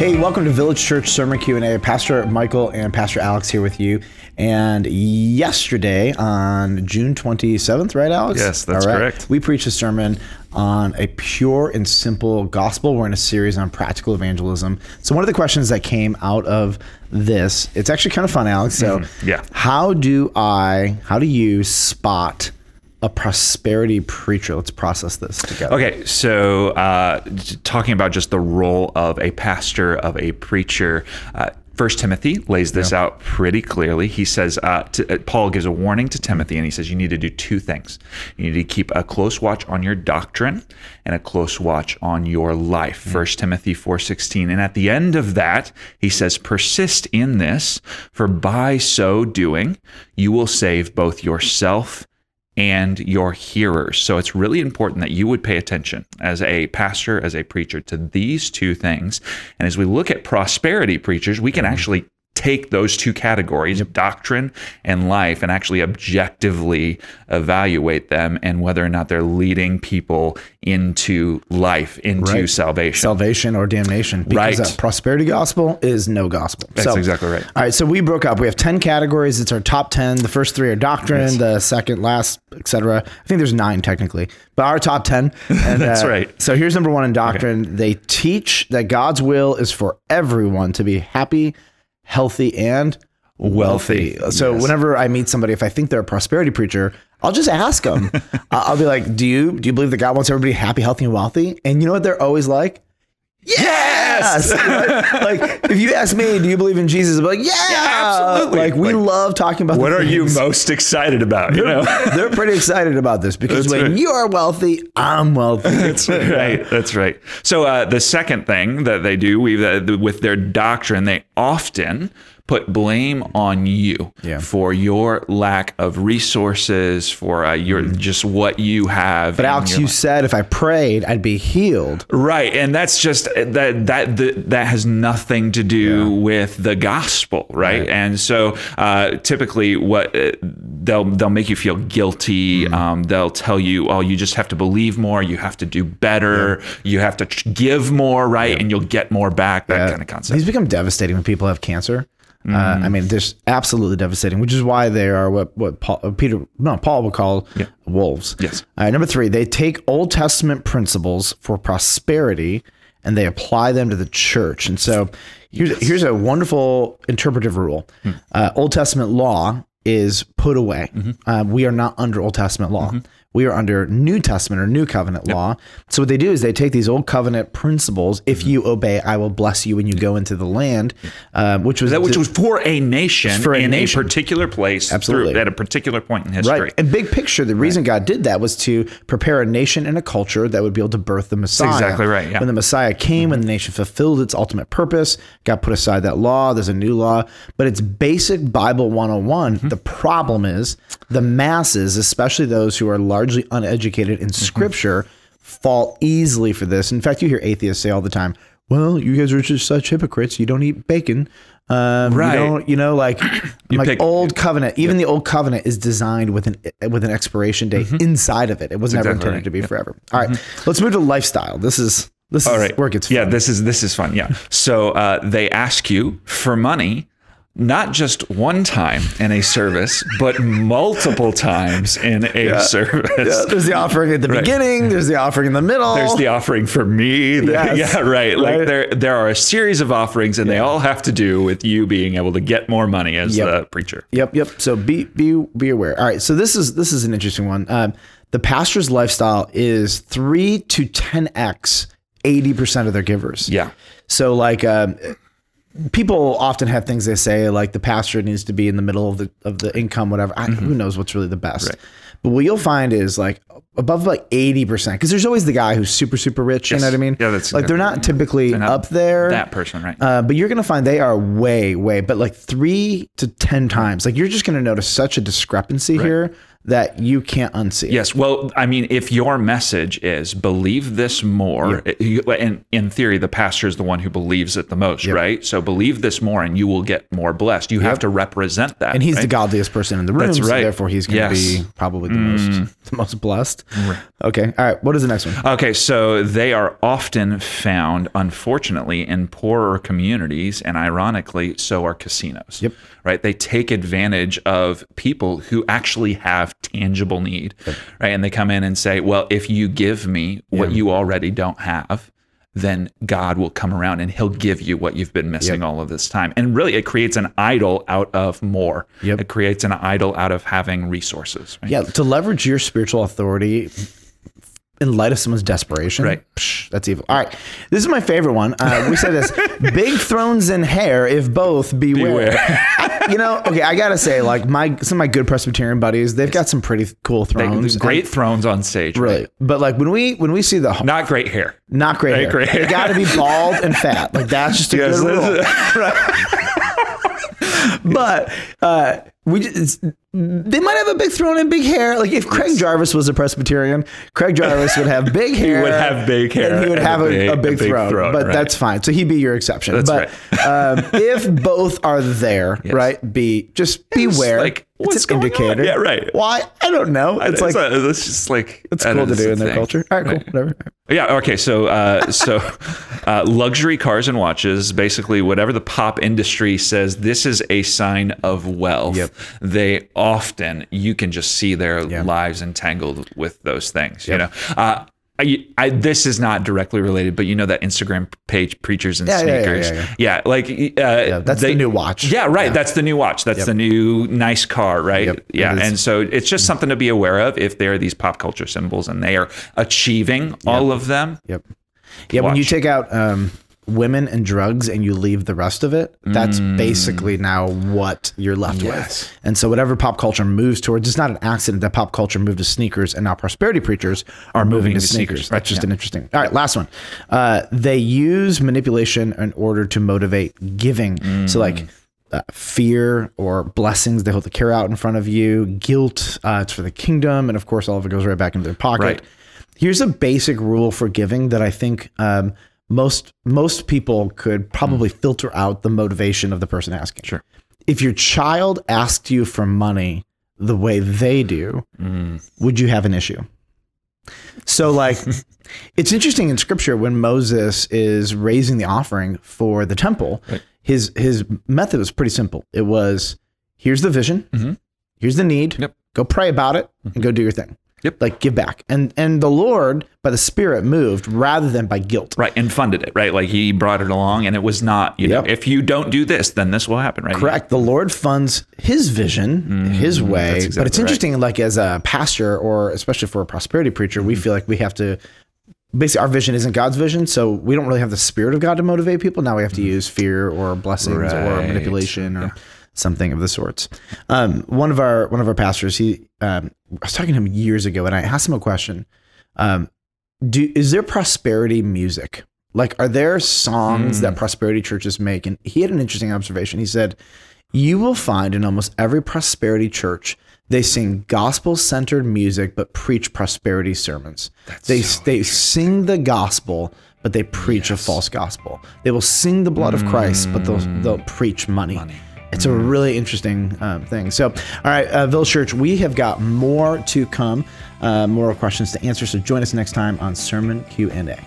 Hey, welcome to Village Church Sermon Q&A. Pastor Michael and Pastor Alex here with you. And yesterday on June 27th, right, Alex? Yes, that's All correct. We preached a sermon on a pure and simple gospel. We're in a series on practical evangelism. So one of the questions that came out of this, it's actually kind of fun, Alex. So Mm-hmm. yeah. how do I, how do you spot a prosperity preacher? Let's process this together. Okay, so uh, talking about just the role of a pastor, of a preacher. Uh, First Timothy lays this out pretty clearly. He says, uh, to, uh, Paul gives a warning to Timothy, and he says, you need to do two things. You need to keep a close watch on your doctrine and a close watch on your life. First Timothy 4.16. And at the end of that, he says, persist in this, for by so doing, you will save both yourself and your hearers. So it's really important that you would pay attention as a pastor, as a preacher to these two things. And as we look at prosperity preachers, we can mm-hmm. actually take those two categories, of doctrine and life, and actually objectively evaluate them and whether or not they're leading people into life, into Right. salvation. salvation or damnation because Right. a prosperity gospel is no gospel. That's exactly right. All right, so we broke up. We have 10 categories. It's our top 10. The first three are doctrine, the second, last, etc. I think there's nine technically, but our top 10. And, That's uh, right. So here's number one in doctrine. They teach that God's will is for everyone to be happy, healthy, and wealthy. Wealthy, So yes. whenever I meet somebody, if I think they're a prosperity preacher, I'll just ask them. I'll be like, "Do you do you believe that God wants everybody happy, healthy, and wealthy?" And you know what they're always like? Yes. like if you ask me, do you believe in Jesus? I'm like, yeah, absolutely. Like we Like, love talking about. What the are you most excited about? You know? They're pretty excited about this because That's when right. you are wealthy, I'm wealthy. That's right. That's right. So uh, the second thing that they do we, uh, with their doctrine, they often put blame on you Yeah. for your lack of resources, for uh, your just what you have. But Alex, you said if I prayed, I'd be healed. Right, and that's just that that that, that has nothing to do with the gospel, right? And so uh, typically, what uh, they'll they'll make you feel guilty. Mm-hmm. Um, they'll tell you, "Oh, you just have to believe more. You have to do better. You have to give more, right? And you'll get more back." That kind of concept. These become devastating when people have cancer. Uh, I mean, just absolutely devastating, which is why they are what what Paul, uh, Peter, no, Paul would call wolves. Yes. All right, number three, they take Old Testament principles for prosperity and they apply them to the church. And so here's here's a wonderful interpretive rule. Uh, Old Testament law is put away. Uh, we are not under Old Testament law. We are under New Testament or New Covenant law. So what they do is they take these old covenant principles. If you obey, I will bless you when you go into the land, uh, which was that which was for a nation For a in nation. a particular place, Absolutely. through, at a particular point in history. Right. And big picture, the reason God did that was to prepare a nation and a culture that would be able to birth the Messiah. exactly right, yeah. Mm-hmm. When the Messiah came, when the nation fulfilled its ultimate purpose, God put aside that law. There's a new law, but it's basic Bible 101. Mm-hmm. The problem is the masses, especially those who are largely uneducated Mm-hmm. in scripture, fall easily for this. In fact, you hear atheists say all the time, well, you guys are just such hypocrites. You don't eat bacon. Um, Right. You don't, you know, like, like pick- old covenant. Even the old covenant is designed with an with an expiration date inside of it. It was never Mm-hmm. exactly intended right. to be forever. All right, let's move to lifestyle. This is this All is right. where it gets yeah, this is this is fun. Yeah. So uh, they ask you for money, not just one time in a service, but multiple times in a service. Yeah, there's the offering at the beginning. There's the offering in the middle. There's the offering for me. Yes. Yeah, right. Like there there are a series of offerings and they all have to do with you being able to get more money as Yep. the preacher. Yep, yep. So be be be aware. All right. So this is this is an interesting one. Um, the pastor's lifestyle is three to ten x eighty percent of their givers. Yeah. So like um, people often have things they say like the pastor needs to be in the middle of the of the income, whatever. I, Mm-hmm. Who knows what's really the best? But what you'll find is like above like eighty percent because there's always the guy who's super super rich. You know what I mean? Yeah, that's like they're not typically not up there. That person, right? Uh, but you're gonna find they are way, way, but like three to ten times. Like you're just gonna notice such a discrepancy here that you can't unsee. Yes. Well, I mean, if your message is believe this more, you- and in theory, the pastor is the one who believes it the most, right? So believe this more, and you will get more blessed. You have to represent that. And he's right? the godliest person in the room, That's so right. therefore he's going to Yes. Mm. be probably the most the most blessed. Okay. All right. What is the next one? Okay, so they are often found, unfortunately, in poorer communities, and ironically, so are casinos. Yep. Right? They take advantage of people who actually have tangible need, right? And they come in and say, well, if you give me what you already don't have, then God will come around and he'll give you what you've been missing all of this time. And really, it creates an idol out of more. Yep. It creates an idol out of having resources. Right? Yeah, to leverage your spiritual authority in light of someone's desperation. Right. psh, that's evil. All right. This is my favorite one. Uh, we said this big thrones and hair, if both, beware. you know, okay, I gotta say, like my some of my good Presbyterian buddies, they've got some pretty cool thrones. Great thrones on stage. and- right? Really. But like when we when we see the Not great hair. not great hair, great hair. they gotta be bald and fat. Like that's just a Yes, good rule. that's- but uh, we just, they might have a big throne and big hair. Like if Craig Jarvis was a Presbyterian, Craig Jarvis would have big hair. he would have big hair and he would and have a big- a big, a big throne. throne, but right. that's fine. So he'd be your exception. That's but um, if both are there, right? Be just beware. like, it's what's an going on? indicator. Yeah, right. Why? I don't know. It's, like a, it's just like it's cool to do in their thing. culture. All right, cool, whatever. Yeah. Okay. So, uh, so uh, luxury cars and watches, basically, whatever the pop industry says, this is a sign of wealth. Yep. They often you can just see their lives entangled with those things. You know. Uh, I, I, this is not directly related, but you know that Instagram page, preachers and Yeah, yeah, yeah, sneakers. yeah, Yeah, like uh, that's the new watch. Yeah, right. That's the new watch. That's the new nice car, right? Yep, yeah, and so it's just something to be aware of if there are these pop culture symbols and they are achieving all of them. Yep. Yeah, when you take out um, women and drugs and you leave the rest of it, that's basically now what you're left Mm. Yes. with. And so whatever pop culture moves towards, it's not an accident that pop culture moved to sneakers and now prosperity preachers are moving, to to sneakers. sneakers, That's just an interesting. All right, last one. Uh, they use manipulation in order to motivate giving. So Mm. like. Uh, fear or blessings they hold the care out in front of you guilt uh, it's for the kingdom and of course all of it goes right back into their pocket Right. Here's a basic rule for giving that I think um, most most people could probably hmm. filter out the motivation of the person asking. Sure. If your child asked you for money the way they do, hmm. would you have an issue? So, like, it's interesting in Scripture when Moses is raising the offering for the temple. His his method was pretty simple. It was here's the vision, mm-hmm. here's the need. Yep. Go pray about it and mm-hmm. go do your thing. Yep. Like give back. And and the Lord by the Spirit moved rather than by guilt. Right, and funded it, right? Like he brought it along, and it was not, you know, if you don't do this, then this will happen, right? Correct. The Lord funds his vision, mm, his way. but it's interesting, like as a pastor or especially for a prosperity preacher, we mm-hmm. feel like we have to basically our vision isn't God's vision, so we don't really have the spirit of God to motivate people. Now we have to mm-hmm. use fear or blessings or manipulation or something of the sorts. Um, one of our one of our pastors, he um, I was talking to him years ago, and I asked him a question. Um, do is there prosperity music? Like, are there songs that prosperity churches make? And he had an interesting observation. He said, "You will find in almost every prosperity church." They sing gospel centered music, but preach prosperity sermons. they they sing the gospel, but they preach a false gospel. They will sing the blood of Christ, but they'll they'll preach money. It's a really interesting um, thing. So, all right, uh, Village Church, we have got more to come, uh, more questions to answer. So join us next time on Sermon Q and A.